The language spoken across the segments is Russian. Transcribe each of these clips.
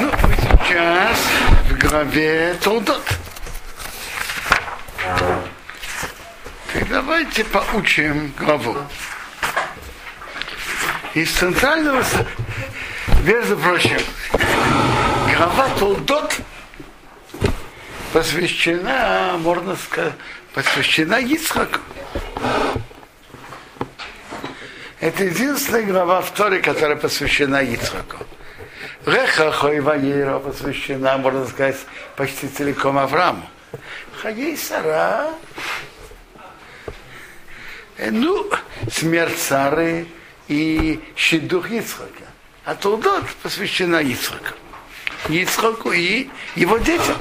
Ну, мы сейчас в главе Толдот. Так давайте поучим главу. Из центрального, между прочим, глава Толдот посвящена, можно сказать, посвящена Ицхаку. Это единственная глава в Торе, которая посвящена Ицхаку. Леха Хойва Ейра посвящена, можно сказать, почти целиком Аврааму. Хаей Сара. Э, ну, смерть Сары и щедух Ицхака. А Толдот посвящена Ицхаку. Ицхаку и его детям.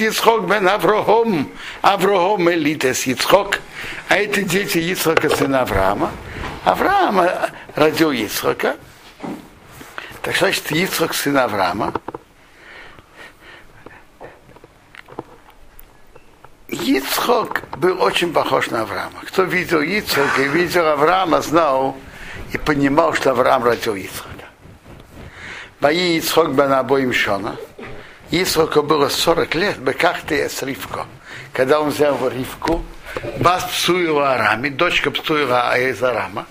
Ицхок бен Аврохом, Аврохом элитес Ицхок, а это дети Ицхока сына Авраама. Авраама родил Ицхака. Так значит, Ицхак, сын Авраама. Ицхок был очень похож на Авраама. Кто видел Ицхака и видел Авраама, знал и понимал, что Авраам родил Ицхака. Бои Ицхок бен обоим Шона. Ицхоку было 40 лет, бекахты с Ривко. Когда он взял Ривку, бас псуила Арами, дочка псуила из Арама.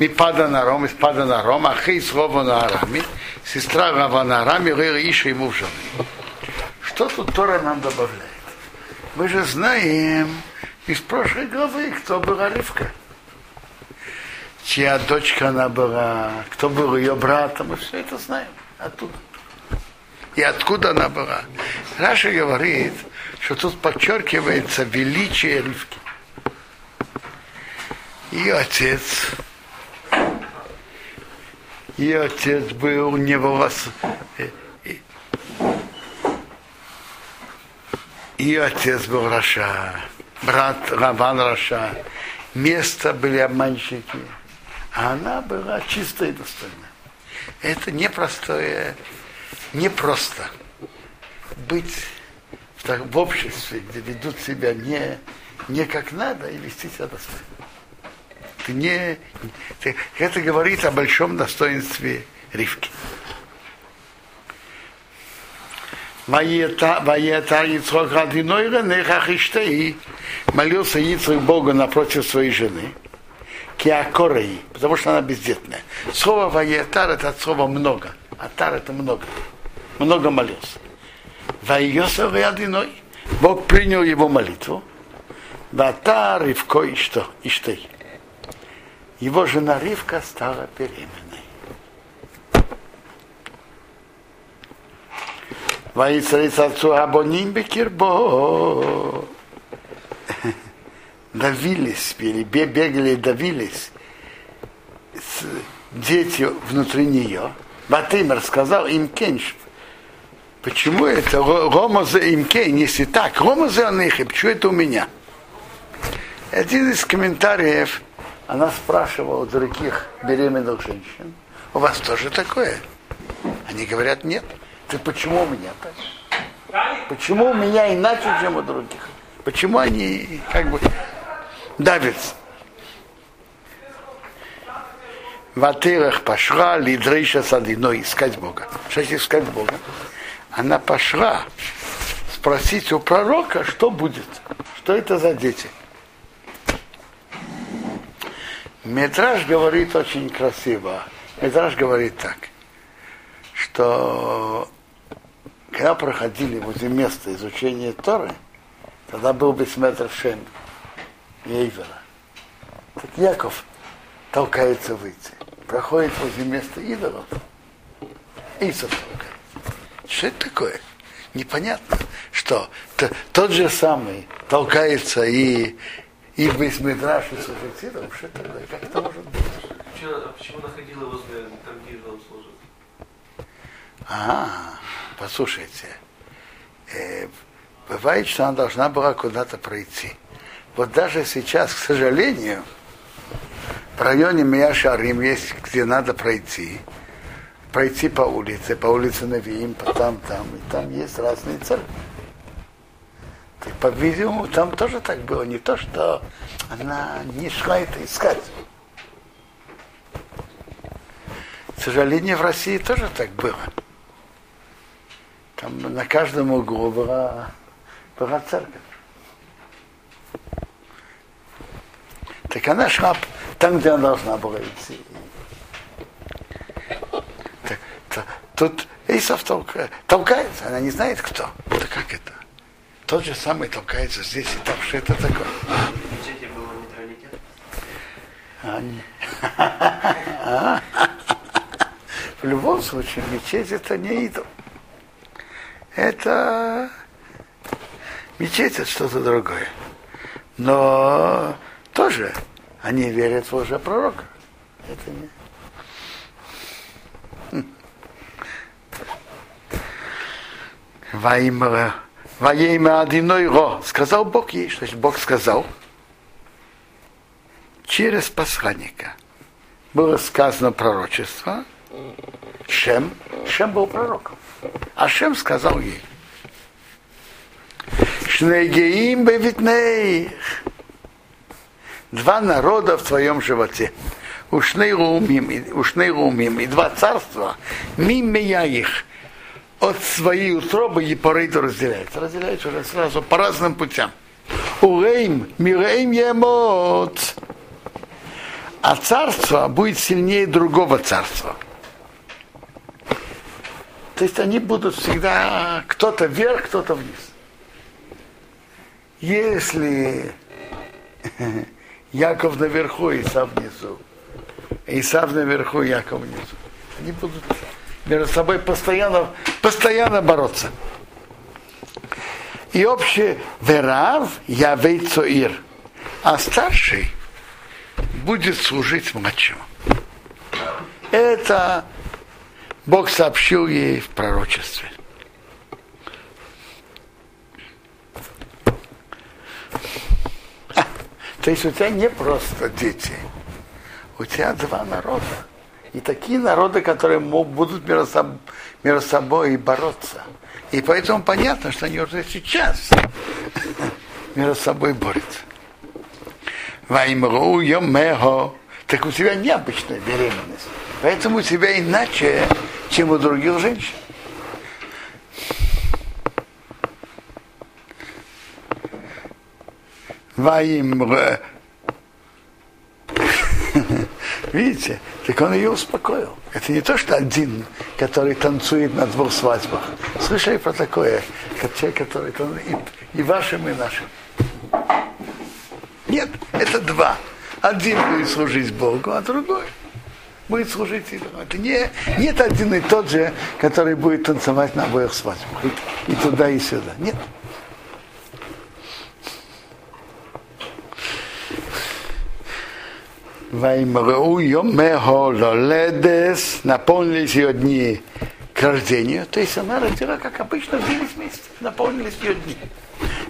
Ми пада на Ром, из пада на Ром, а хей слово на Арами, сестра Рава на Арами, Рыра Иша ему в жены. Что тут Тора нам добавляет? Мы же знаем из прошлой главы, кто была Ривка. Чья дочка она была, кто был ее братом, мы все это знаем оттуда. И откуда она была. Раша говорит, что тут подчеркивается величие Ривки. Ее отец, ее отец был не волос... Ее отец был Раша, брат Раван Раша. Место были обманщики. А она была чистая и достойная. Это непростое, непросто быть в, в обществе, где ведут себя не, не как надо и вести себя достойно. Это, не, это говорит о большом достоинстве Ривки. Ваета Ицхок Радинойра Нехахиштей молился Ицхок Богу напротив своей жены. Киакорей, потому что она бездетная. Слово Ваетар это от слова много. Атар это много. Много молился. Ваиосов Радиной. Бог принял его молитву. Ватар и что? И что? Его жена Ривка стала беременной. Ваицарец отцу Абоним Бекирбо. Давились, или бегали, давились дети внутри нее. Батым рассказал им Кенш. Почему это Рома за им Кен, если так, Рома за Анихи, почему это у меня? Один из комментариев, она спрашивала других беременных женщин, у вас тоже такое? Они говорят, нет. Ты почему у меня так? Почему у меня иначе, чем у других? Почему они как бы давятся? Ватырах пошла лидрейша садиной искать Бога. Что значит искать Бога? Она пошла спросить у пророка, что будет, что это за дети. Метраж говорит очень красиво. Метраж говорит так, что когда проходили возле места изучения Торы, тогда был Бесметр Шем Ейвера. Так Яков толкается выйти. Проходит возле места идолов. Исов толкается. Что это такое? Непонятно, что тот же самый толкается и, и в Бесметраш и такое? Как это может быть? Почему, почему находила возле там, где идол служит? А, послушайте, э, бывает, что она должна была куда-то пройти. Вот даже сейчас, к сожалению, в районе Мияшарим есть, где надо пройти, пройти по улице, по улице Навиим, по там, там, и там есть разные церкви. Так, по-видимому, там тоже так было, не то, что она не шла это искать. К сожалению, в России тоже так было. Там на каждом углу была, была церковь. Так она шла там, где она должна была идти. Так, то, тут Исов толкает, толкается, она не знает кто. Да как это? Тот же самый толкается здесь и там, что это такое. А. В любом случае, мечеть это не идол. Это мечеть это что-то другое. Но тоже они верят в уже пророка. Это не. Во имя одиной ро. Сказал Бог ей, что Бог сказал через посланника. Было сказано пророчество. Шем. Шем был пророком. А Шем сказал ей. Шнегеим бевитнейх. Два народа в твоем животе. Ушней румим, ушней румим, и два царства, мимо я их от своей утробы и порейду разделяется. Разделяется уже сразу по разным путям. Урейм, мирейм емот. А царство будет сильнее другого царства. То есть они будут всегда кто-то вверх, кто-то вниз. Если Яков наверху, Исав внизу, Исав наверху, Яков внизу, они будут между собой постоянно, постоянно бороться. И общее верав я вейцоир, а старший будет служить младшему. Это Бог сообщил ей в пророчестве. А, то есть у тебя не просто дети, у тебя два народа. И такие народы, которые будут между собой, между бороться. И поэтому понятно, что они уже сейчас между собой борются. Ваймру йомехо. Так у тебя необычная беременность. Поэтому у тебя иначе, чем у других женщин. Ваимру. Видите? Так он ее успокоил. Это не то, что один, который танцует на двух свадьбах. Слышали про такое? Как человек, который и, и вашим, и нашим. Нет, это два. Один будет служить Богу, а другой будет служить идолу. Это не, нет один и тот же, который будет танцевать на обоих свадьбах. И, и туда, и сюда. Нет. Ваймру йомехо лоледес, наполнились ее дни к рождению. То есть она родила, как обычно, в 9 месяцев. Наполнились ее дни.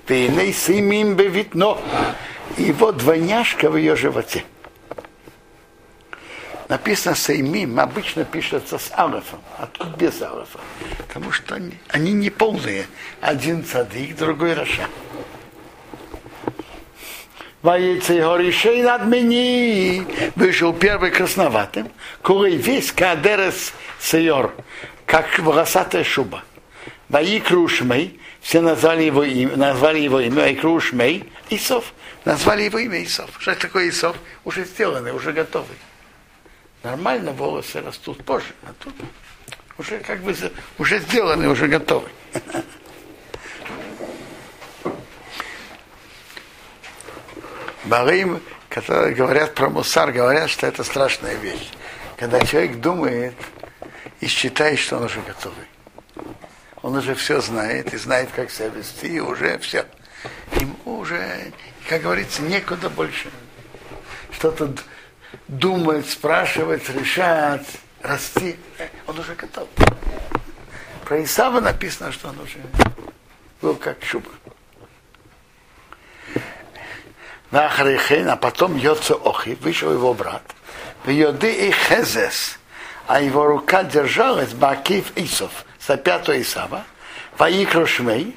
Вейней симим бевитно. Вот двойняшка в ее животе. Написано сеймим, обычно пишется с алефом, а тут без алефа. Потому что они, они не полные. Один цадик, другой раша. Воейцы горишей над мені. Вышел первый красноватым, курей весь кадерес сеор, как волосатая шуба. Вои крушмей, все назвали его имя, назвали его имя, и крушмей, Исов. Назвали его имя Исов. Что такое Исов? Уже сделанный, уже готовый. Нормально волосы растут позже, а тут уже как бы уже сделанный, уже готовый. Барим, которые говорят про мусар, говорят, что это страшная вещь. Когда человек думает и считает, что он уже готовый. Он уже все знает и знает, как себя вести, и уже все. Ему уже, как говорится, некуда больше что-то думать, спрашивать, решать, расти. Он уже готов. Про Исава написано, что он уже был как шуба. Нахарихейн, а потом Йоцо Охи, вышел его брат. В Йоды и Хезес, а его рука держалась Бакив Исов, за пятого Исава. Ваикро Шмей,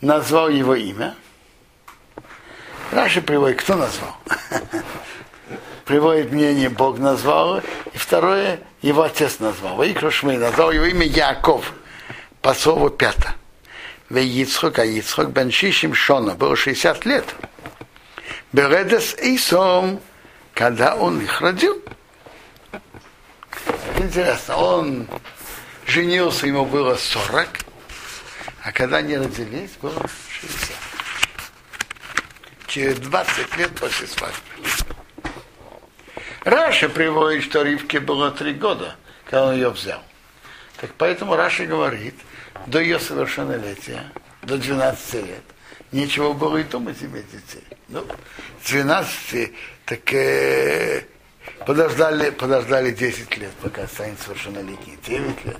назвал его имя. Раши приводит, кто назвал? приводит мнение, Бог назвал, и второе, его отец назвал. Ваикру Шмей назвал его имя Яков, по слову пята. Ве Ицхок, а Ицхок бен Шишим Шона, было 60 лет. Бередес Исом, когда он их родил. Интересно, он женился, ему было 40, а когда они родились, было 60. Через 20 лет после свадьбы. Раши приводит, что Ривке было 3 года, когда он ее взял. Так поэтому Раши говорит, до ее совершеннолетия, до 12 лет, нечего было и думать иметь детей. Ну, 12, так э, подождали, подождали 10 лет, пока станет совершеннолетний, 9 лет.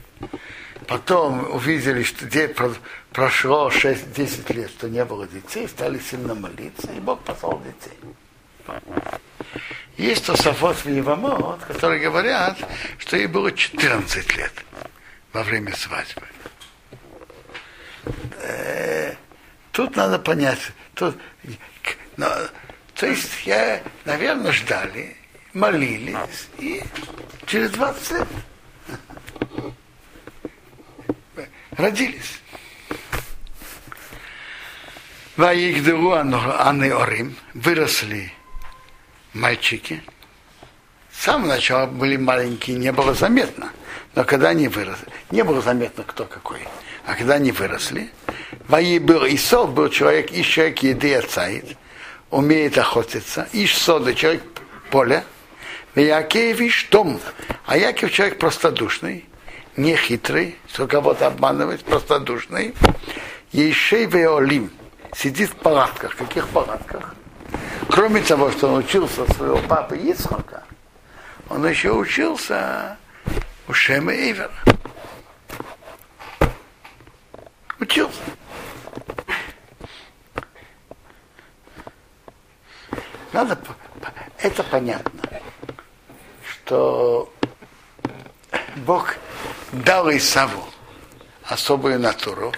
Потом увидели, что прошло 6-10 лет, что не было детей, стали сильно молиться, и Бог послал детей. Есть Тософот в Евамот, которые говорят, что ей было 14 лет во время свадьбы. Тут надо понять, тут, но, то есть я, наверное, ждали, молились, и через 20 лет родились. Ваигдеру Анны Орим выросли мальчики. С самого начала были маленькие, не было заметно. Но когда они выросли, не было заметно, кто какой. А когда они выросли, Был Исов, был человек, и человек еды отцает, умеет охотиться, Иш сода, человек поля, Якевич дом, а Яков человек простодушный, не хитрый, что кого-то обманывать, простодушный. Ешей Веолим сидит в палатках. Каких палатках? Кроме того, что он учился своего папы Ицхака, он еще учился у Шема Эйвера. Учился. Надо, это понятно, что Бог дал Исаву особую натуру.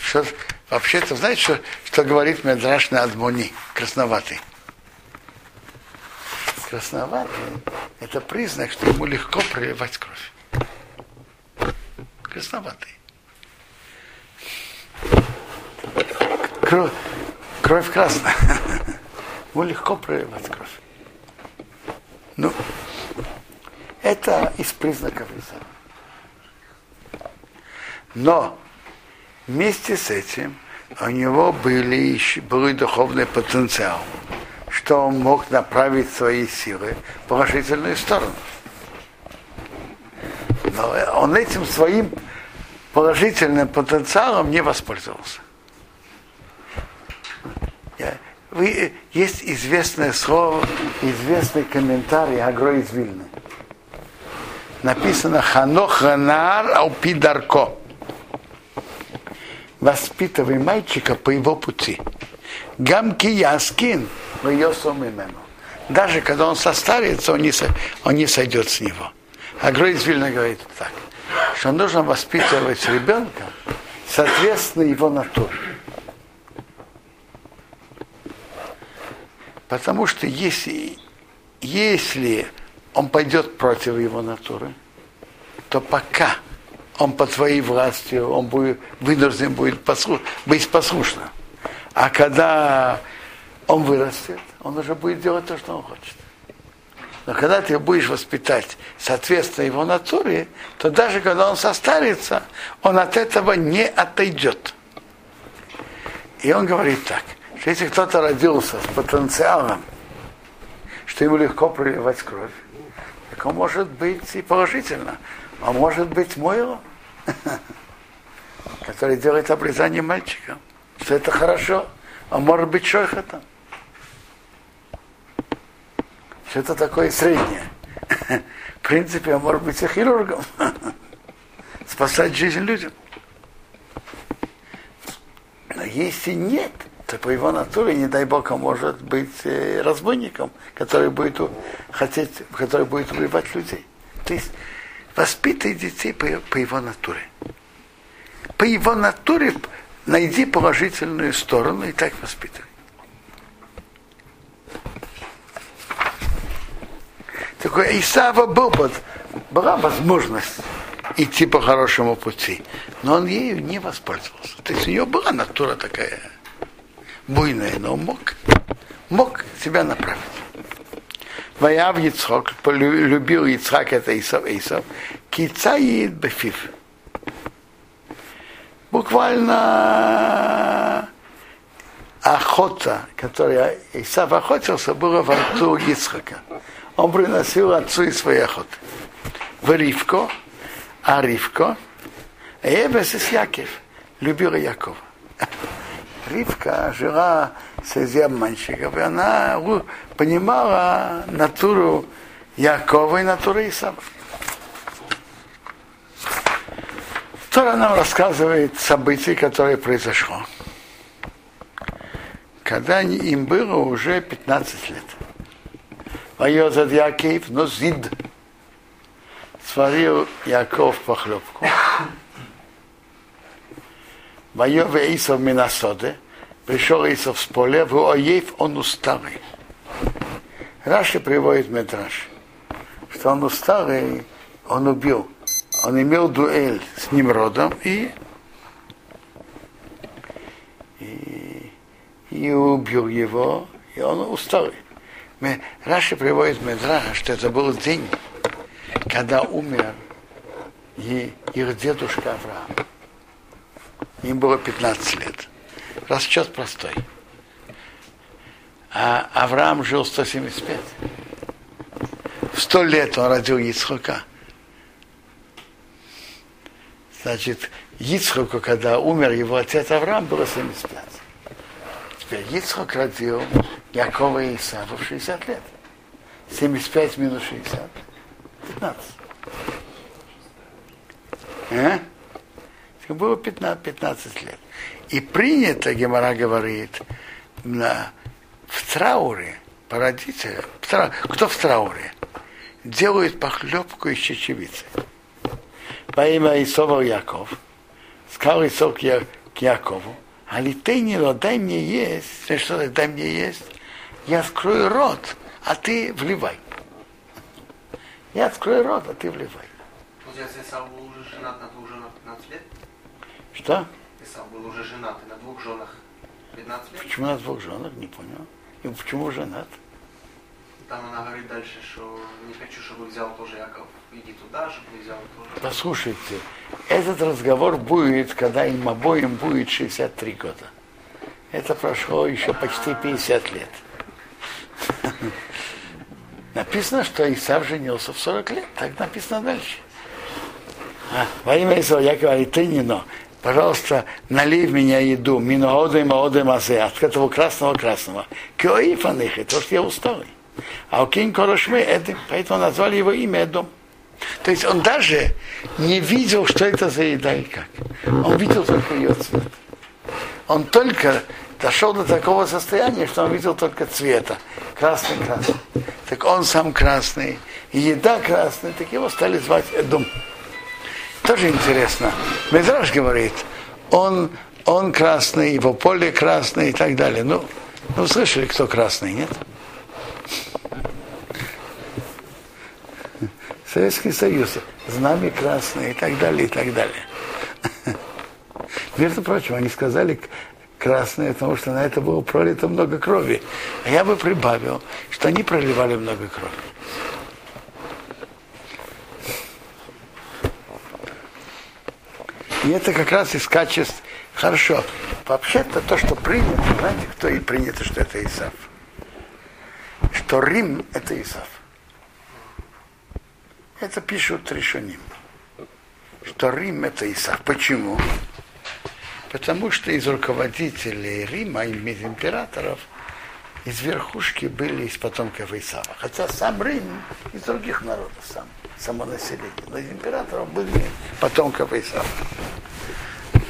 Что, вообще-то, знаете, что, что говорит Медраш на Адмони, красноватый? Красноватый – это признак, что ему легко проливать кровь. Красноватый. Кровь, кровь красная. Ему легко проливать кровь. Ну, это из признаков Исава. Но вместе с этим у него были, был духовный потенциал, что он мог направить свои силы в положительную сторону. Но он этим своим положительным потенциалом не воспользовался. Вы, есть известное слово, известный комментарий Агро из Вильны. Написано Ханоханар Аупидарко воспитывай мальчика по его пути. Гамки яскин, но ее. Даже когда он состарится, он не, он не сойдет с него. А Гройс Вильна говорит так, что нужно воспитывать ребенка соответственно его натуре. Потому что если, если он пойдет против его натуры, то пока он под своей властью, он будет, вынужден будет послуш, быть послушным. А когда он вырастет, он уже будет делать то, что он хочет. Но когда ты будешь воспитать соответственно его натуре, то даже когда он состарится, он от этого не отойдет. И он говорит так, что если кто-то родился с потенциалом, что ему легко проливать кровь, так он может быть и положительно, а может быть мойлом. который делает обрезание мальчика. Что это хорошо, а может быть шойхатом. Что это такое среднее. В принципе, он может быть и хирургом. Спасать жизнь людям. Но если нет, то по его натуре, не дай Бог, он может быть э, разбойником, который будет хотеть, который будет убивать людей. То есть воспитай детей по, по его натуре. По его натуре найди положительную сторону и так воспитывай. Такой Исава был, под, была возможность идти по хорошему пути, но он ею не воспользовался. То есть у него была натура такая буйная, но он мог, мог себя направить. Ваяв Яцхок, любил Яцхак это Исав, Исав, кицаид бефив. Буквально охота, которая Исав охотился, была во рту Ицхака. Он приносил отцу из своей охоты. В Ривко, а Ривко, Эвес из Яков, любила Якова. Ривка жила среди обманщиков, и она понимала натуру Якова и натуру Исава. Тора нам рассказывает события, которые произошло. Когда им было уже 15 лет. Вайозад Яков, но зид. Сварил Яков похлебку. Воеве Исов Минасоде, пришел Исов с поля, в Оев он усталый. Раши приводит Медраш, что он усталый, он убил. Он имел дуэль с Немродом и, и, и убил его, и он усталый. Раши приводит Медраш, что это был день, когда умер и их дедушка Авраам. Им было 15 лет. Расчет простой. А Авраам жил 175. В 100 лет он родил Ицхока. Значит, Ицхоку, когда умер его отец Авраам, было 75. Теперь Ицхок родил Якова и Исава в 60 лет. 75 минус 60. 15. А? Было 15, 15 лет. И принято, Гемора говорит, на, в трауре по родителям, кто в трауре, делают похлебку из чечевицы. По имя Исова Яков, сказал Исов к, Я, к Якову, а ли ты не дай мне есть, что дай мне есть, я открою рот, а ты вливай. Я открою рот, а ты вливай. Получается, Исав уже женат на двух женах 15 лет? Что? Исав был уже женат на двух женах 15 лет? Почему на двух женах? Не понял. И почему женат? Там она говорит дальше, что не хочу, чтобы взял тоже Яков. Иди туда, чтобы не взял тоже. Послушайте, этот разговор будет, когда им обоим будет 63 года. Это прошло еще почти 50 лет. Написано, что Исав женился в 40 лет. Так написано дальше. А, во имя Исава Якова и ты не но пожалуйста, налей в меня еду, минооды, маоды, мазе, от этого красного-красного. Киоифаныхи, то, что я усталый. А у Кинь Корошме, поэтому назвали его имя Эдом. То есть он даже не видел, что это за еда и как. Он видел только ее цвет. Он только дошел до такого состояния, что он видел только цвета. Красный-красный. Так он сам красный. И еда красная, так его стали звать Эдом. Тоже интересно. Медраж говорит, он, он красный, его поле красное и так далее. Ну, ну слышали, кто красный, нет? Советский Союз, знамя красное и так далее, и так далее. Между прочим, они сказали красное, потому что на это было пролито много крови. А я бы прибавил, что они проливали много крови. И это как раз из качеств. Хорошо. Вообще-то то, что принято, знаете, кто и принято, что это Исав. Что Рим – это Исав. Это пишут решением. Что Рим – это Исав. Почему? Потому что из руководителей Рима, императоров, из верхушки были из потомков Исава. Хотя сам Рим из других народов сам само население. Но из императоров были потомков Исава.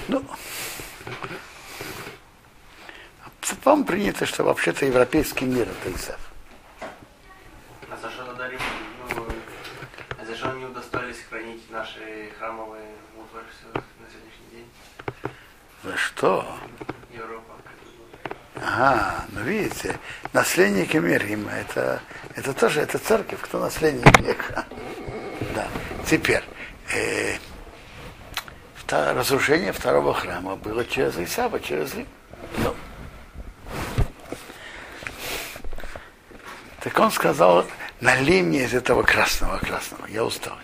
Ну, вам принято, что вообще-то европейский мир это Исав. А за что надо ну, а за что они удостоились хранить наши храмовые утварь на сегодняшний день? За что? Европа. Ага, ну видите, наследниками Рима, это, это тоже, это церковь, кто наследник века. Да. Теперь, э, разрушение второго храма было через Исава, через Рим. Ну. Так он сказал, налей мне из этого красного, красного, я устал.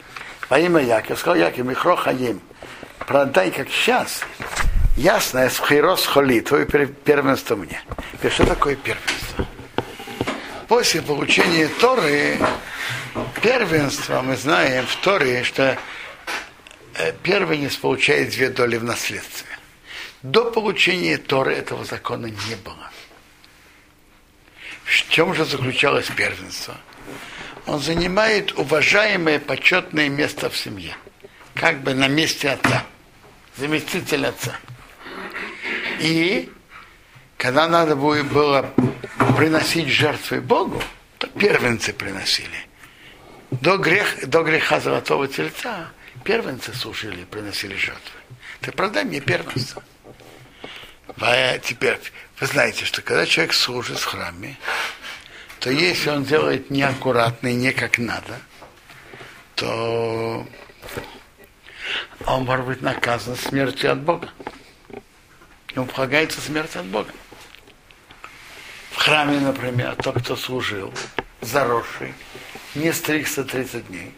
Во имя Яков, сказал Яков, Михро Хаим, продай как сейчас, ясно, с хирос холи, твое первенство мне. И что такое первенство? После получения Торы, первенство, мы знаем в Торе, что э, первенец получает две доли в наследстве. До получения Торы этого закона не было. В чем же заключалось первенство? Он занимает уважаемое почетное место в семье. Как бы на месте отца. Заместитель отца. И когда надо было приносить жертвы Богу, то первенцы приносили. До, грех, до греха золотого тельца первенцы служили, приносили жертвы. Ты продай мне первенство. А теперь, вы знаете, что когда человек служит в храме, то если он делает неаккуратно и не как надо, то он может быть наказан смертью от Бога. Ему полагается смерть от Бога. В храме, например, тот, кто служил, заросший, не стригся 30 дней,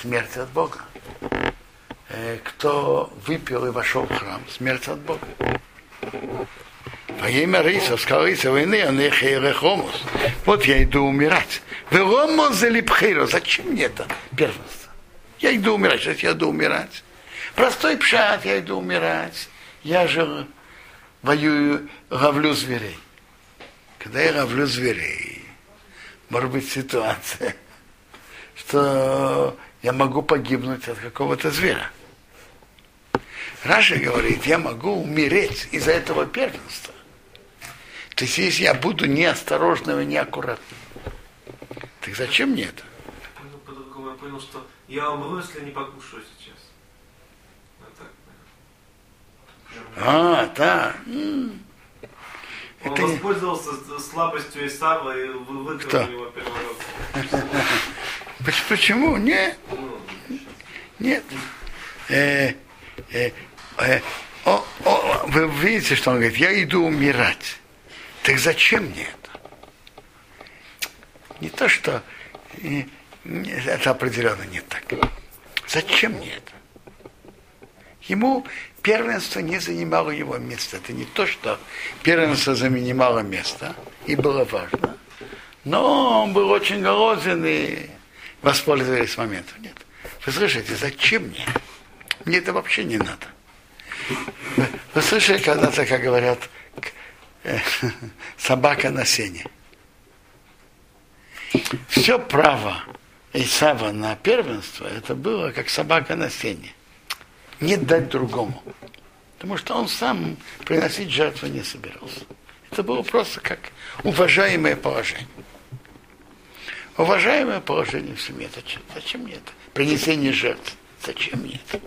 смерть от Бога. Э, кто выпил и вошел в храм, смерть от Бога. Во имя Риса, сказал Риса, войны, он их хомус. Вот я иду умирать. Вы ромос залипхейро. Зачем мне это первенство? Я иду умирать, сейчас я иду умирать. Простой пшат, я иду умирать. Я же воюю, равлю зверей. Когда я равлю зверей, может быть ситуация, что я могу погибнуть от какого-то зверя. Раша говорит, я могу умереть из-за этого первенства. То есть, если я буду неосторожным и неаккуратным, так зачем мне это? Я понял по-другому, я понял, что я умру, если не покушаю сейчас. А, да. Он это воспользовался слабостью Исава и выиграл Кто? его переворот. Почему? Нет. Нет. Э, э, э, о, о, вы видите, что он говорит, я иду умирать. Так зачем мне это? Не то, что это определенно не так. Зачем мне это? Ему первенство не занимало его место. Это не то, что первенство занимало место и было важно. Но он был очень голоден и воспользовались моментом. Нет. Вы слышите, зачем мне? Мне это вообще не надо. Вы, слышали когда-то, как говорят, э, собака на сене? Все право Исава на первенство, это было как собака на сене не дать другому. Потому что он сам приносить жертву не собирался. Это было просто как уважаемое положение. Уважаемое положение в семье. Зачем, зачем мне это? Принесение жертв. Зачем мне это?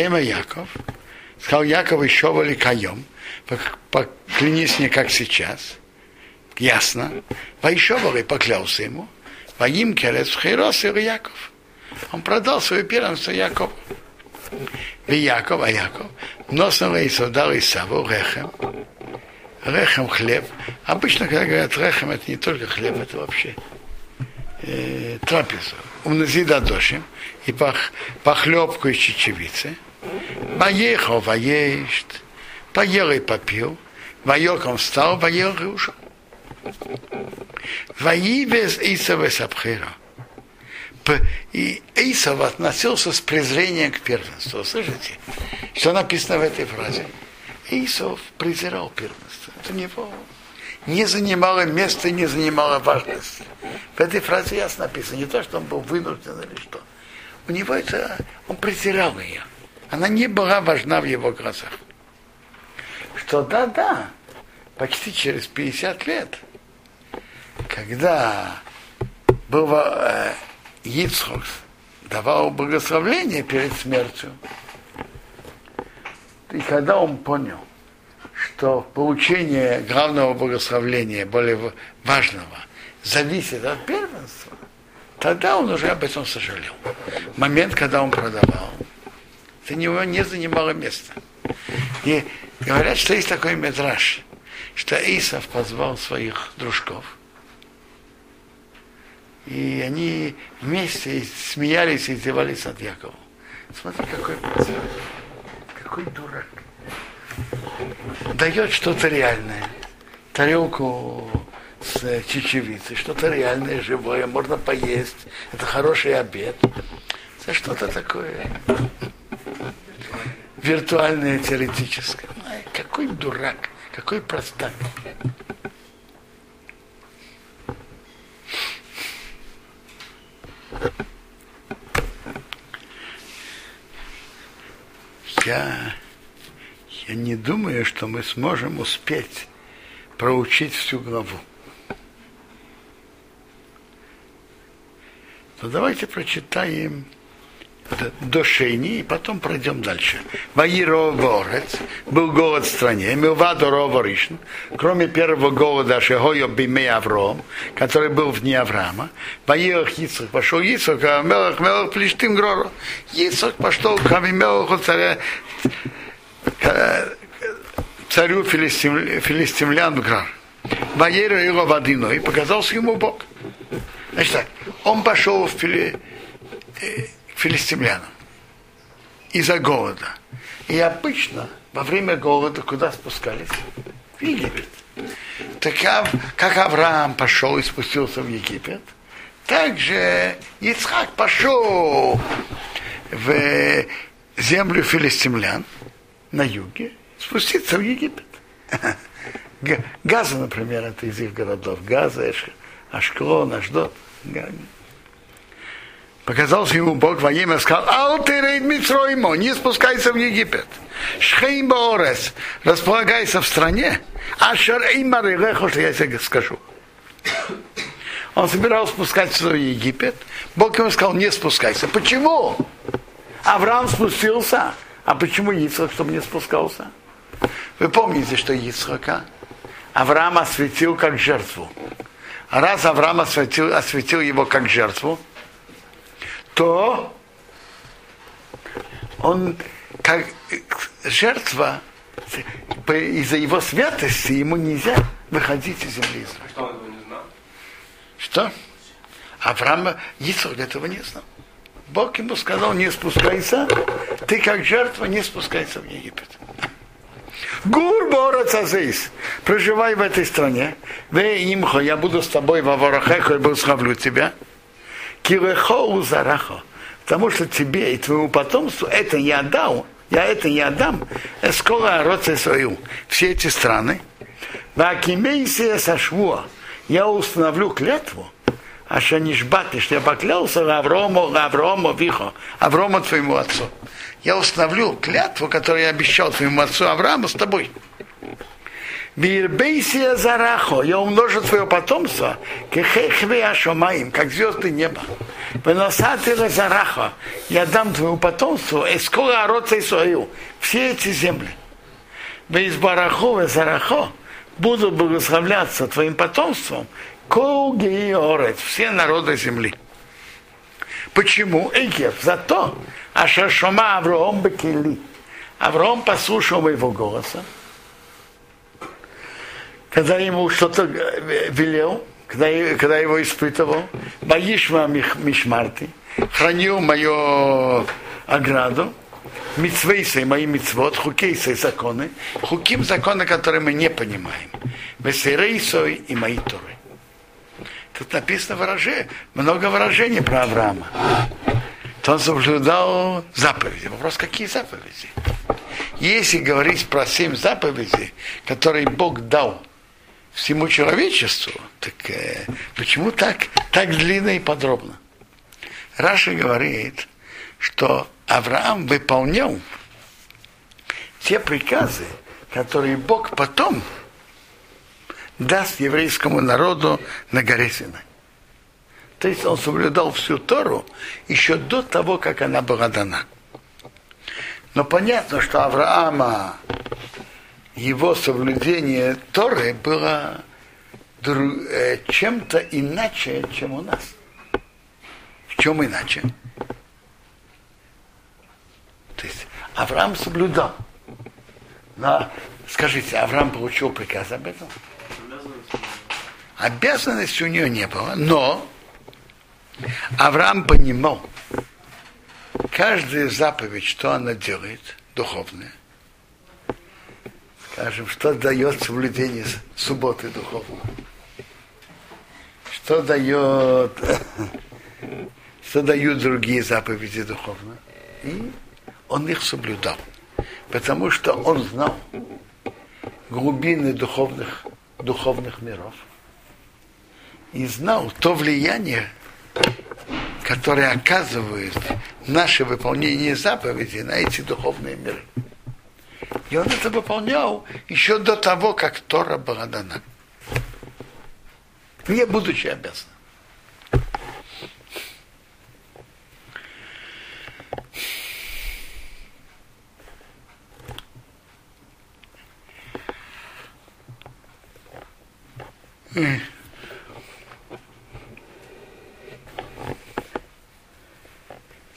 Имя Яков. Сказал Яков еще вали каем. Поклянись мне, как сейчас. Ясно. Вайшовали поклялся ему. Воим керец в Хейрос Яков. Он продал свое первенство Якову. Яков, а Яков, носом Исав дал Исаву рехем, рехем хлеб. Обычно, когда говорят рехем, это не только хлеб, это вообще э, трапезу. Умнози дадошим и пох, похлебку из чечевицы. Поехал, воест, поел и попил, воеком встал, поел и ушел. Воивез Исава Сабхира и Эйсов относился с презрением к первенству. Слышите, что написано в этой фразе? Эйсов презирал первенство. Это него не занимало места, не занимало важности. В этой фразе ясно написано, не то, что он был вынужден или что. У него это, он презирал ее. Она не была важна в его глазах. Что да-да, почти через 50 лет, когда было Ицхок давал благословление перед смертью. И когда он понял, что получение главного благословления, более важного, зависит от первенства, тогда он уже об этом сожалел. Момент, когда он продавал, это него не занимало места. И говорят, что есть такой медраж, что Исав позвал своих дружков. И они вместе смеялись и издевались над Яковом. Смотри, какой какой дурак. Дает что-то реальное. Тарелку с чечевицей, что-то реальное, живое, можно поесть. Это хороший обед. Это что-то такое виртуальное, теоретическое. Ай, какой дурак, какой простак. Я, я не думаю, что мы сможем успеть проучить всю главу. Но давайте прочитаем до Шейни, и потом пройдем дальше. Ваиро Ворец, был голод в стране, Милвадо Роворишн, кроме первого голода Шехойо Биме Авром, который был в дни Авраама, Ваирах Ицах, пошел Ицах, а Мелах, Мелах Плештим Грору. Ицах пошел к Авимелаху царя, царю филистим, филистимлян Грар. Ваера его водиной, и показался ему Бог. Значит так, он пошел в фили, филистимлянам из-за голода. И обычно во время голода куда спускались? В Египет. Так как Авраам пошел и спустился в Египет, также Ицхак пошел в землю филистимлян на юге, спуститься в Египет. Газа, например, это из их городов. Газа, Ашклон, Ашдот показался ему Бог во имя, сказал, Алтерейд Мицроймо, не спускайся в Египет. Шхейм Баорес, располагайся в стране, а Шарейма Релехо, что я тебе скажу. Он собирался спускаться в Египет. Бог ему сказал, не спускайся. Почему? Авраам спустился. А почему Ицхак, чтобы не спускался? Вы помните, что Ицхака Авраам осветил как жертву. Раз Авраам осветил, осветил его как жертву, то он как жертва из-за его святости ему нельзя выходить из земли Израиля. Что он этого не знал? Что? Авраам Ицхак этого не знал. Бог ему сказал, не спускайся, ты как жертва не спускайся в Египет. Гур Борацазис, проживай в этой стране, я буду с тобой во ворохехо и благословлю тебя. Кирехоу зарахо. Потому что тебе и твоему потомству это я дал, я это не отдам. Скоро роце свою. Все эти страны. Вакимейсия сашвуа. Я установлю клятву. А что не жбаты, что я поклялся Аврому, Аврому, Вихо, Аврому твоему отцу. Я установлю клятву, которую я обещал твоему отцу Аврааму с тобой. Бирбейсия зарахо, я умножу твое потомство, кехехве ашомаим, как звезды неба. Выносаты зарахо, я дам твоему потомству, и скоро ороца и свою, все эти земли. Без барахо и зарахо будут благословляться твоим потомством, колги и орец, все народы земли. Почему? Экев, зато, а шашома Авраам бекели. Авраам послушал моего голоса, когда ему что-то велел, когда, когда его испытывал, Баишма Мишмарты, хранил мою ограду, мицвейсы, мои мицвод, хукейсы, законы, хуким законы, которые мы не понимаем, весерейсой и мои туры. Тут написано выражение, много выражений про Авраама. То он соблюдал заповеди. Вопрос, какие заповеди? Если говорить про семь заповедей, которые Бог дал всему человечеству, так э, почему так, так длинно и подробно? Раша говорит, что Авраам выполнял те приказы, которые Бог потом даст еврейскому народу на горе Синай. То есть он соблюдал всю Тору еще до того, как она была дана. Но понятно, что Авраама его соблюдение Торы было э, чем-то иначе, чем у нас. В чем иначе? То есть Авраам соблюдал. Но скажите, Авраам получил приказ об этом? Обязанности у него не было, но Авраам понимал, каждая заповедь, что она делает, духовная, скажем, что дает соблюдение субботы духовного, что дает, что дают другие заповеди духовно. И он их соблюдал, потому что он знал глубины духовных, духовных миров и знал то влияние, которое оказывает наше выполнение заповедей на эти духовные миры. И он это выполнял еще до того, как Тора была дана. Не будучи обязан.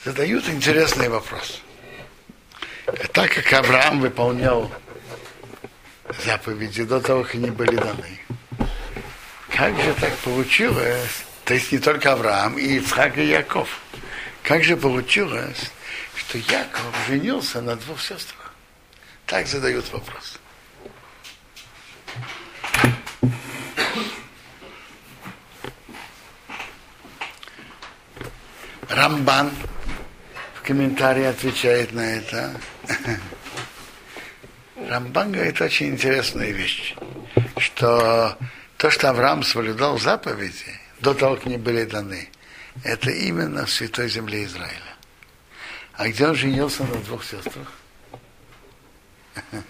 Задают интересный вопрос. Так как Авраам выполнял заповеди до того, как они были даны, как же так получилось, то есть не только Авраам, и Ицхак, и Яков, как же получилось, что Яков женился на двух сестрах? Так задают вопрос. Рамбан в комментарии отвечает на это. Рамбан говорит очень интересную вещь, что то, что Авраам соблюдал заповеди до того, как они были даны, это именно в святой земле Израиля. А где он женился на двух сестрах?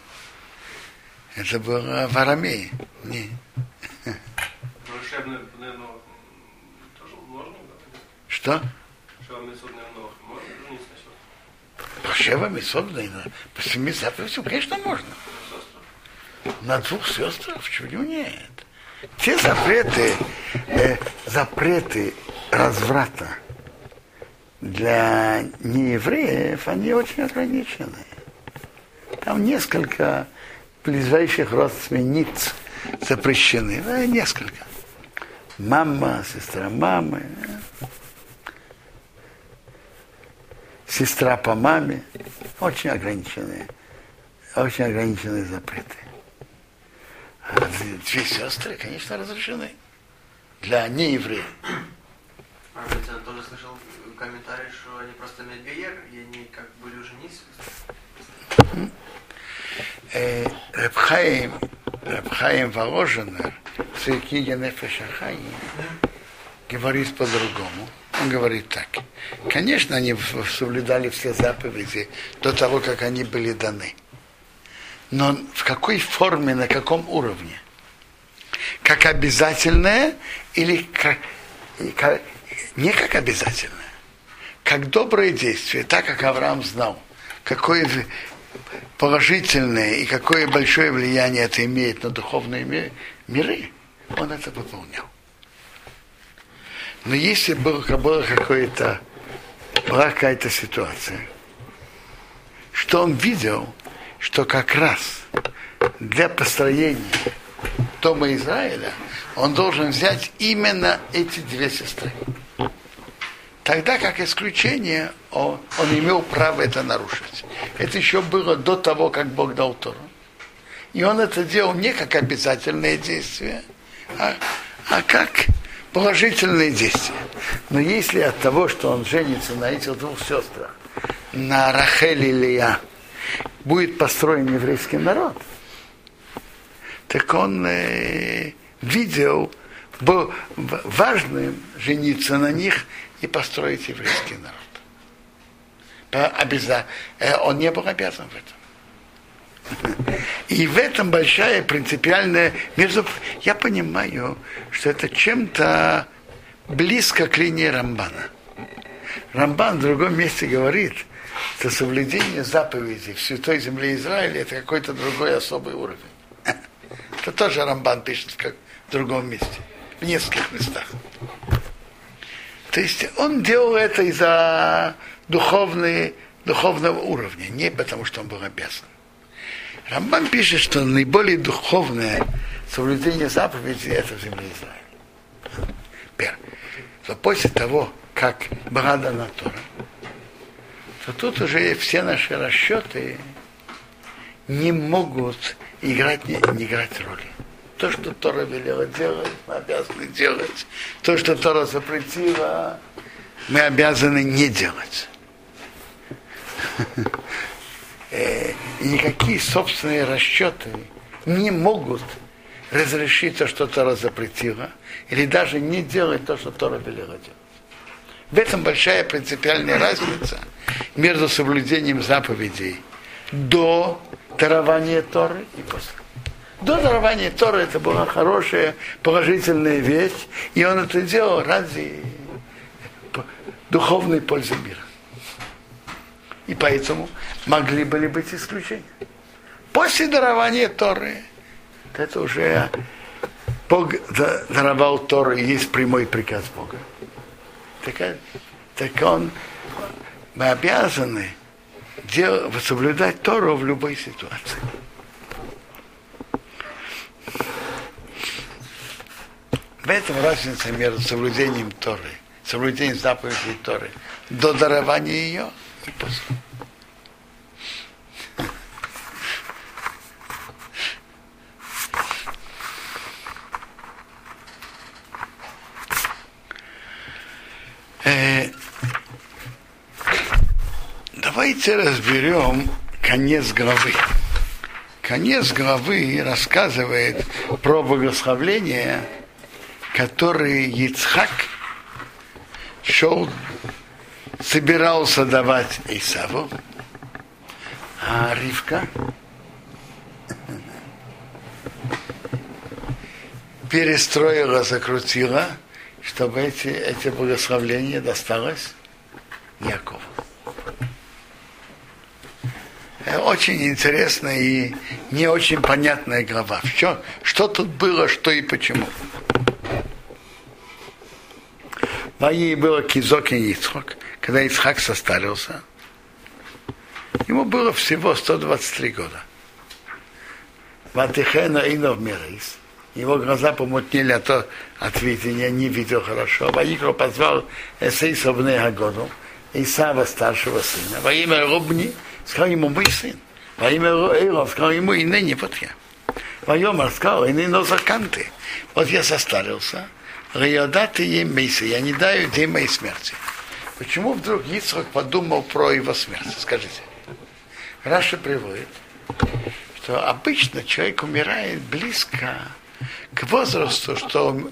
Это было в Арамее. Не. Что? Шева Мисот, по семи заповедям, конечно, можно. На двух сестрах почему нет? Те запреты, э, запреты разврата для неевреев, они очень ограничены. Там несколько ближайших родственниц запрещены. Да, несколько. Мама, сестра мамы. Сестра по маме, очень ограниченные, очень ограниченные запреты. А две сестры, конечно, разрешены для неевреев. А я тоже слышал комментарий, что они просто медгайер, и они как были уже не э, Рабхаим, Рабхаим Воложенер в своей книге Нефешахаим говорит по-другому. Он говорит так. Конечно, они соблюдали все заповеди до того, как они были даны. Но в какой форме, на каком уровне? Как обязательное или как, как, не как обязательное, как доброе действие, так как Авраам знал, какое положительное и какое большое влияние это имеет на духовные миры, он это выполнял. Но если было, было какое-то, была какая-то ситуация, что он видел, что как раз для построения Дома Израиля он должен взять именно эти две сестры. Тогда, как исключение, он, он имел право это нарушить. Это еще было до того, как Бог дал Тору. И он это делал не как обязательное действие, а, а как положительные действия. Но если от того, что он женится на этих двух сестрах, на Рахель и Лия, будет построен еврейский народ, так он э, видел был важным жениться на них и построить еврейский народ. Обяза... Э, он не был обязан в этом. И в этом большая принципиальная между. Я понимаю, что это чем-то близко к линии Рамбана. Рамбан в другом месте говорит, то соблюдение заповедей в святой земле Израиля это какой-то другой особый уровень. Это тоже Рамбан пишет как в другом месте, в нескольких местах. То есть он делал это из-за духовного уровня, не потому что он был обязан. Рамбан пишет, что наиболее духовное соблюдение заповедей это в земле Израиля. Первое. То после того, как была дана Тора, то тут уже все наши расчеты не могут играть, не, не играть роли. То, что Тора велела делать, мы обязаны делать. То, что Тора запретила, мы обязаны не делать. Никакие собственные расчеты не могут разрешить то, что Тора запретила, или даже не делать то, что Тора велела делать. В этом большая принципиальная разница между соблюдением заповедей до дарования Торы и после. До дарования Торы это была хорошая, положительная вещь, и он это делал ради духовной пользы мира. И поэтому могли были быть исключения. После дарования Торы, это уже Бог даровал Тору, и есть прямой приказ Бога так, так он, мы обязаны дел, соблюдать Тору в любой ситуации. В этом разница между соблюдением Торы, соблюдением заповедей Торы до дарования ее Э, давайте разберем конец главы. Конец главы рассказывает про благословление, которое Ицхак шел, собирался давать Исаву, а Ривка перестроила, закрутила – чтобы эти, эти благословления досталось Якову. Э, очень интересная и не очень понятная глава. Что, что тут было, что и почему. Ваи было Кизок и Ицхак, когда Ицхак состарился. Ему было всего 123 года. Ватихена Инов Мирис его глаза помутнели от, а от видения, не видел хорошо. Ваикро позвал Эсейса в Негогоду, Исава старшего сына. Во имя Рубни сказал ему, мой сын. Во имя Эйров сказал ему, и ныне вот я. Вайомар сказал, и ныне заканты. Вот я состарился. Райодаты ем мейсы, я не даю день моей смерти. Почему вдруг Ицхак подумал про его смерть? Скажите. Раша приводит, что обычно человек умирает близко к возрасту, что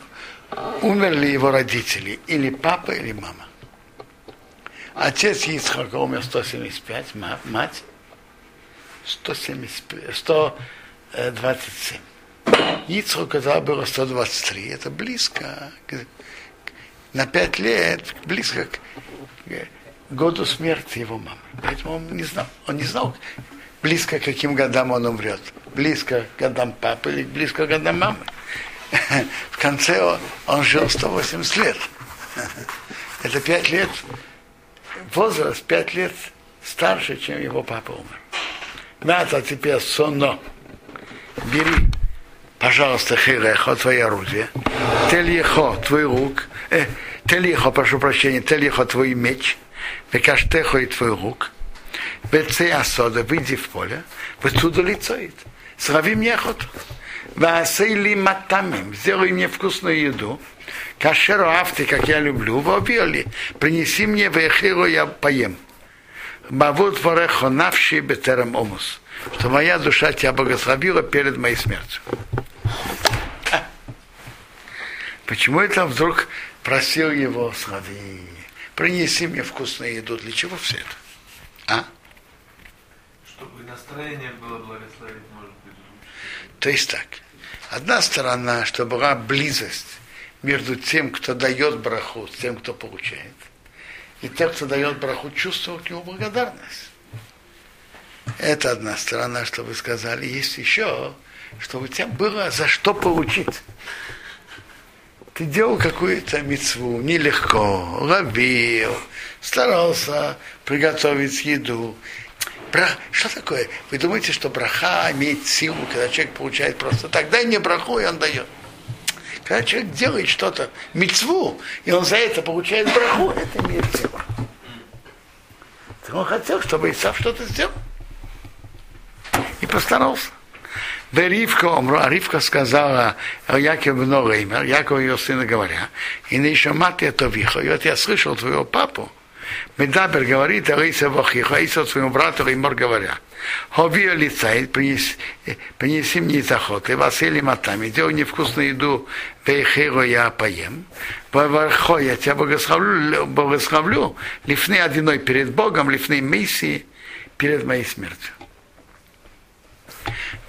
умерли его родители, или папа, или мама. Отец Ицхака умер 175, мать 175, 127. Ицхаку когда было 123, это близко, на пять лет, близко году смерти его мамы. Поэтому он не знал, он не знал, близко к каким годам он умрет. Близко к годам папы или близко к годам мамы. В конце он, он жил 180 лет. Это 5 лет, возраст 5 лет старше, чем его папа умер. Ната теперь соно. Бери, пожалуйста, хирехо, твое орудие. Тельехо, твой рук. Э, тельехо, прошу прощения, тельехо, твой меч. Векаштехо и твой рук Беце асода, выйди в поле, оттуда лицоит. Срави мне охоту. Васейли матамим, сделай мне вкусную еду. Кашеру авты, как я люблю, вобили. Принеси мне вехиру, я поем. Бавут варехо навши бетерем омус. Что моя душа тебя благословила перед моей смертью. Почему это вдруг просил его, смотри, принеси мне вкусную еду. Для чего все это? А? Чтобы настроение было благословить, может быть. То есть так. Одна сторона, чтобы была близость между тем, кто дает браху, с тем, кто получает. И те, кто дает браху, чувствуют его благодарность. Это одна сторона, что вы сказали. Есть еще, чтобы у тебя было за что получить. Ты делал какую-то мецву, нелегко, ловил, старался приготовить еду. Бра... Что такое? Вы думаете, что браха имеет силу, когда человек получает просто так? Дай мне браху, и он дает. Когда человек делает что-то, мецву, и он за это получает браху, это имеет силу. Он хотел, чтобы Исав что-то сделал. И постарался. Да Ривка, а Ривка сказала Яков Бнореймер, Яков ее сына говоря, и не еще мать это вихо, и вот я слышал твоего папу, Медабер говорит, Алиса Вахиха, Иса своему брату Римор говоря, Хови лицай, принеси, принеси мне из охоты, Васили матами, делай невкусную еду, Вейхеро я поем, Вархо я тебя благословлю, благословлю, лифны одиной перед Богом, лифны миссии перед моей смертью.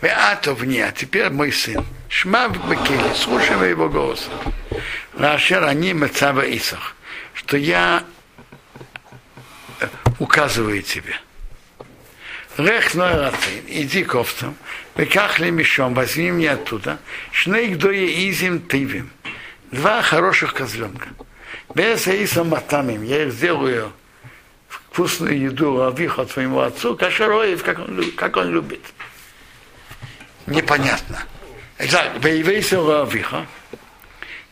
Веато вне, а теперь мой сын. Шма в Бекеле, слушай его голос. Рашер они мецава Исах, что я указываю тебе. Рех рацин, иди к овцам, веках ли мешом, возьми мне оттуда, шнейк дое изим тывим, два хороших козленка. Без Аиса матамим, я их сделаю вкусную еду, авиха твоему отцу, кашароев, как он, как он любит непонятно. Так, Вейвейса Авиха,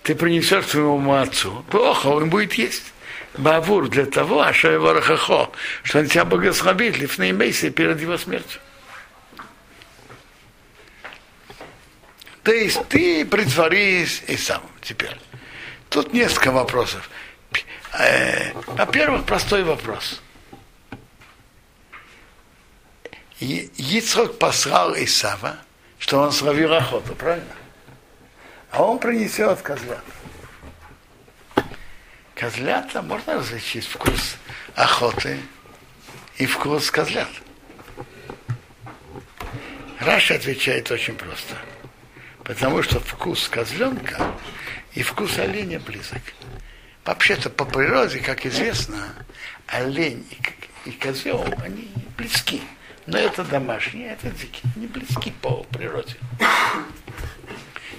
ты принесешь своему отцу, плохо, он будет есть. Бавур для того, а что его рахахо, что он тебя благословит лифней мейси перед его смертью. То есть ты притворись и сам теперь. Тут несколько вопросов. Во-первых, простой вопрос. Ицхок послал Исава, что он словил охоту, правильно? А он принесет козлят. Козлята можно различить вкус охоты и вкус козлят. Раша отвечает очень просто. Потому что вкус козленка и вкус оленя близок. Вообще-то по природе, как известно, олень и козел, они близки. Но это домашние, это не близки по природе.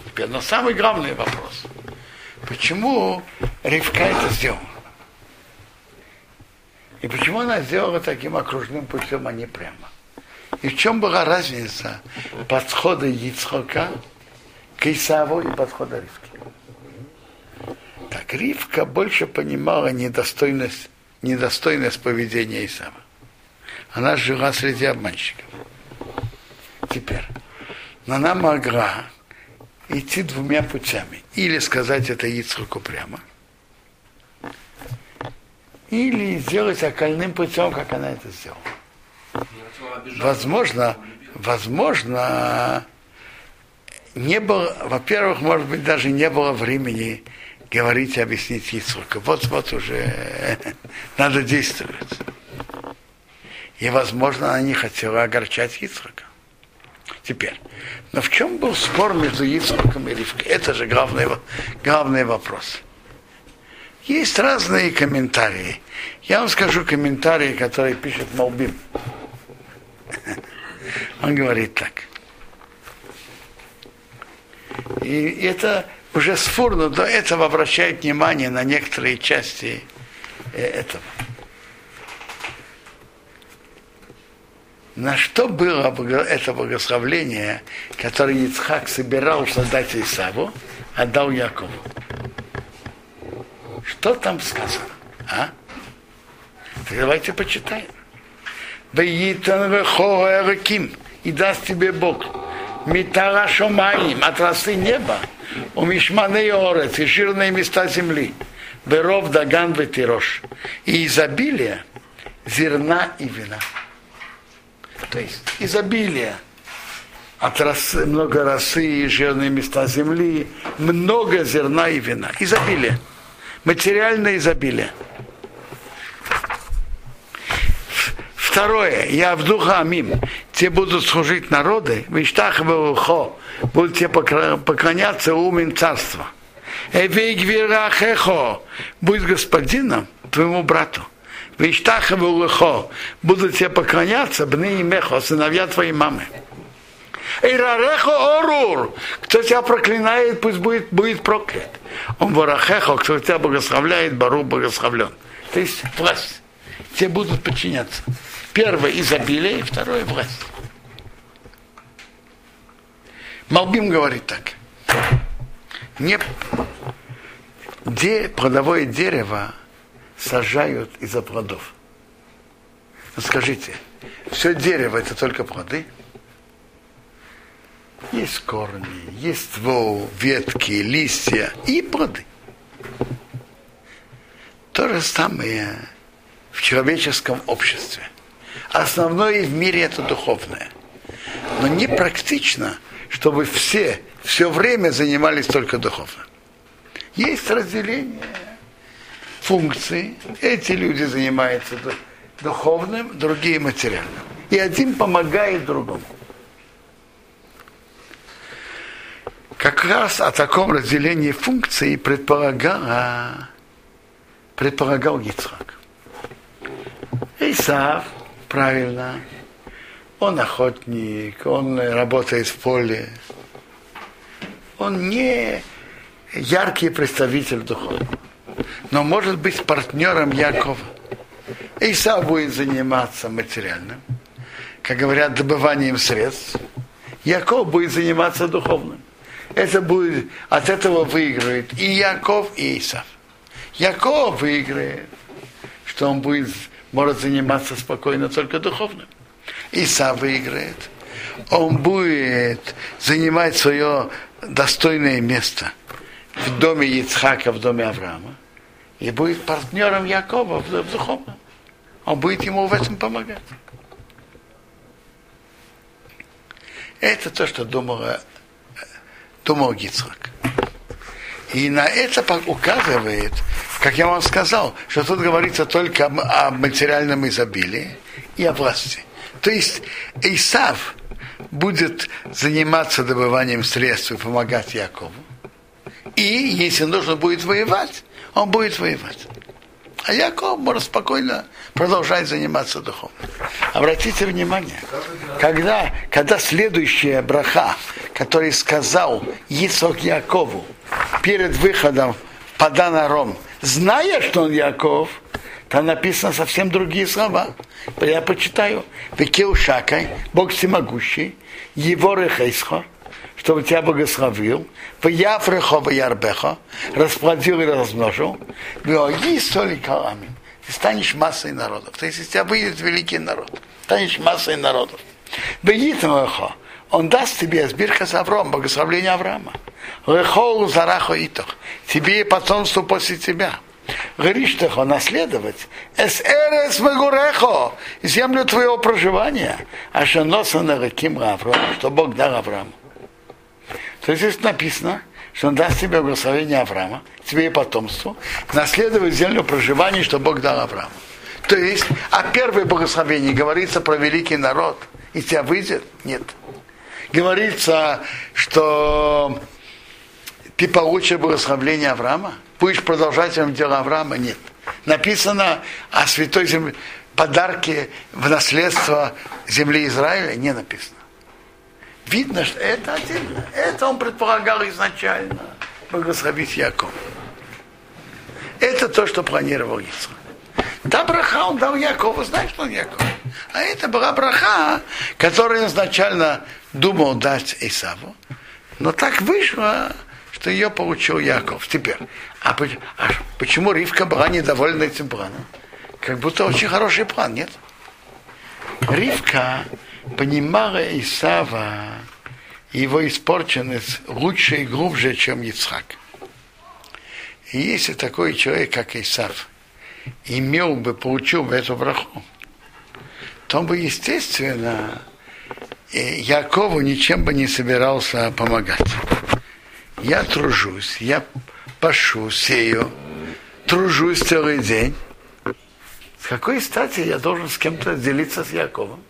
Теперь, но самый главный вопрос. Почему Ривка это сделала? И почему она сделала таким окружным путем, а не прямо? И в чем была разница подхода Яцхока к Исаву и подхода Ривки? Так, Ривка больше понимала недостойность, недостойность поведения Исава. Она жила среди обманщиков. Теперь, но она могла идти двумя путями. Или сказать это Ицхаку прямо, или сделать окольным путем, как она это сделала. Возможно, возможно, не было, во-первых, может быть, даже не было времени говорить и объяснить Ицхаку. Вот, вот уже надо действовать. И, возможно, она не хотела огорчать Ицхака. Теперь, но в чем был спор между Ицхаком и Ривкой? Это же главный, главный вопрос. Есть разные комментарии. Я вам скажу комментарии, которые пишет Малбим. Он говорит так. И это уже спорно до этого обращает внимание на некоторые части э, этого. На что было это благословление, которое Ицхак собирался дать Исаву, отдал Якову. Что там сказано? А? Так давайте почитаем. И даст тебе Бог. Митара шомаим, от росы неба, у мишманы орец, и жирные места земли. Беров, даган, ветирош. И изобилие зерна и вина. То есть изобилие от росы, много росы и жирные места земли, много зерна и вина. Изобилие. Материальное изобилие. Второе, я в духа амим, те будут служить народы, мечтах хо, будут тебе поклоняться умен царства. Эвей гвирахехо, будь господином, твоему брату. Виштахаву лехо, будут тебе поклоняться, бны и мехо, сыновья твоей мамы. Эйрарехо орур, кто тебя проклинает, пусть будет, будет проклят. Он ворахехо, кто тебя благословляет, бару благословлен. То есть власть. Тебе будут подчиняться. Первое изобилие, второе власть. Малбим говорит так. Не, где плодовое дерево сажают из-за плодов. Ну, скажите, все дерево это только плоды? Есть корни, есть ствол, ветки, листья и плоды. То же самое в человеческом обществе. Основное в мире это духовное. Но не практично, чтобы все все время занимались только духовным. Есть разделение функций. Эти люди занимаются духовным, другие материальным. И один помогает другому. Как раз о таком разделении функций предполагал, предполагал Гицхак. Исав, правильно, он охотник, он работает в поле, он не яркий представитель духовного, но может быть партнером Якова. Иса будет заниматься материальным, как говорят, добыванием средств. Яков будет заниматься духовным. Это будет, от этого выиграет и Яков, и Исав. Яков выиграет, что он будет, может заниматься спокойно только духовным. Иса выиграет. Он будет занимать свое достойное место в доме Ицхака, в доме Авраама, и будет партнером Якова в, духовном. Он будет ему в этом помогать. Это то, что думал, думал Гицхак. И на это указывает, как я вам сказал, что тут говорится только о материальном изобилии и о власти. То есть Исав будет заниматься добыванием средств и помогать Якову. И если нужно будет воевать, он будет воевать. А Яков может спокойно продолжать заниматься духом. Обратите внимание, когда, когда следующая браха, который сказал Исок Якову перед выходом в Паданаром, зная, что он Яков, там написано совсем другие слова. Я почитаю. Векеу шакай, Бог всемогущий, его рехейсхо, чтобы тебя благословил, в ярбехо, расплодил и размножил, только амин. Ты станешь массой народов. То есть, из тебя выйдет великий народ, станешь массой народов. Бегитмахо, он даст тебе сбирка с Авраам, благословление Авраама. Лехоу зарахо итох, тебе и потомство после тебя. Гриштехо наследовать, эсэрес мегурехо, землю твоего проживания, а что носа на Раким Авраам, что Бог дал Аврааму. То есть здесь написано, что он даст тебе благословение Авраама, тебе и потомству, наследовать землю проживания, что Бог дал Аврааму. То есть, а первое благословение говорится про великий народ, и тебя выйдет? Нет. Говорится, что ты получишь благословение Авраама, будешь продолжать дело Авраама? Нет. Написано о святой земле, подарке в наследство земли Израиля? Не написано. Видно, что это отдельно. Это он предполагал изначально благословить Яков. Это то, что планировал Исраиль. Да, браха он дал Якову, знаешь, что он Яков. А это была браха, которую изначально думал дать Исаву. Но так вышло, что ее получил Яков. Теперь, а, а почему Ривка была недовольна этим планом? Как будто очень хороший план, нет? Ривка понимала Исава его испорченность лучше и глубже, чем Ицхак. И если такой человек, как Исав, имел бы, получил бы эту браху, то он бы, естественно, Якову ничем бы не собирался помогать я тружусь, я пашу, сею, тружусь целый день. С какой стати я должен с кем-то делиться с Яковом?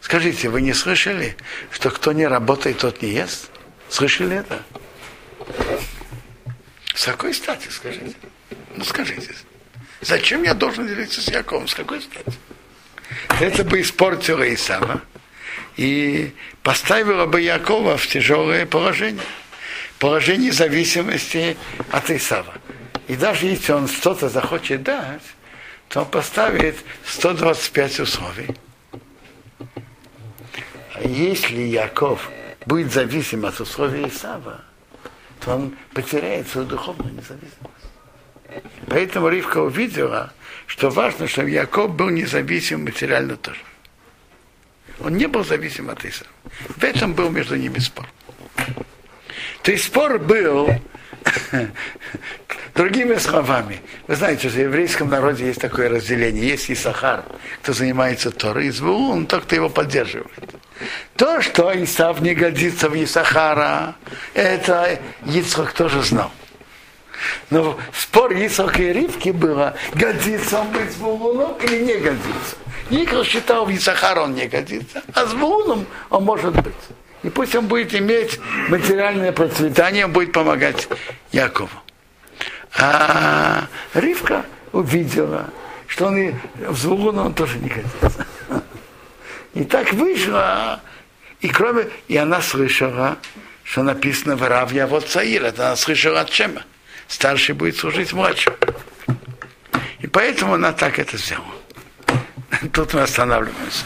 Скажите, вы не слышали, что кто не работает, тот не ест? Слышали это? С какой стати, скажите? Ну, скажите. Зачем я должен делиться с Яковом? С какой стати? Это бы испортило Исава и поставило бы Якова в тяжелое положение. Положение зависимости от Исава. И даже если он что-то захочет дать, то он поставит 125 условий. Если Яков будет зависим от условий Исава, то он потеряет свою духовную независимость. Поэтому Ривка увидела, что важно, чтобы Яков был независим материально тоже. Он не был зависим от Исава. В этом был между ними спор. То есть спор был другими словами. Вы знаете, что в еврейском народе есть такое разделение. Есть Исахар, кто занимается Торой, и Звулун, тот, кто его поддерживает. То, что Исав не годится в Исахара, это Ицхак тоже знал. Но спор Исака и Ривки было, годится он быть Звулуном или не годится. Икр считал, в Исахара он не годится, а с Звулуном он может быть. И пусть он будет иметь материальное процветание, он будет помогать Якову. А Ривка увидела, что он и в Звулуна он тоже не годится. И так вышло, и кроме, и она слышала, что написано в Равья вот Цаир, это она слышала от Чема. Старший будет служить младшему. И поэтому она так это сделала. Тут мы останавливаемся.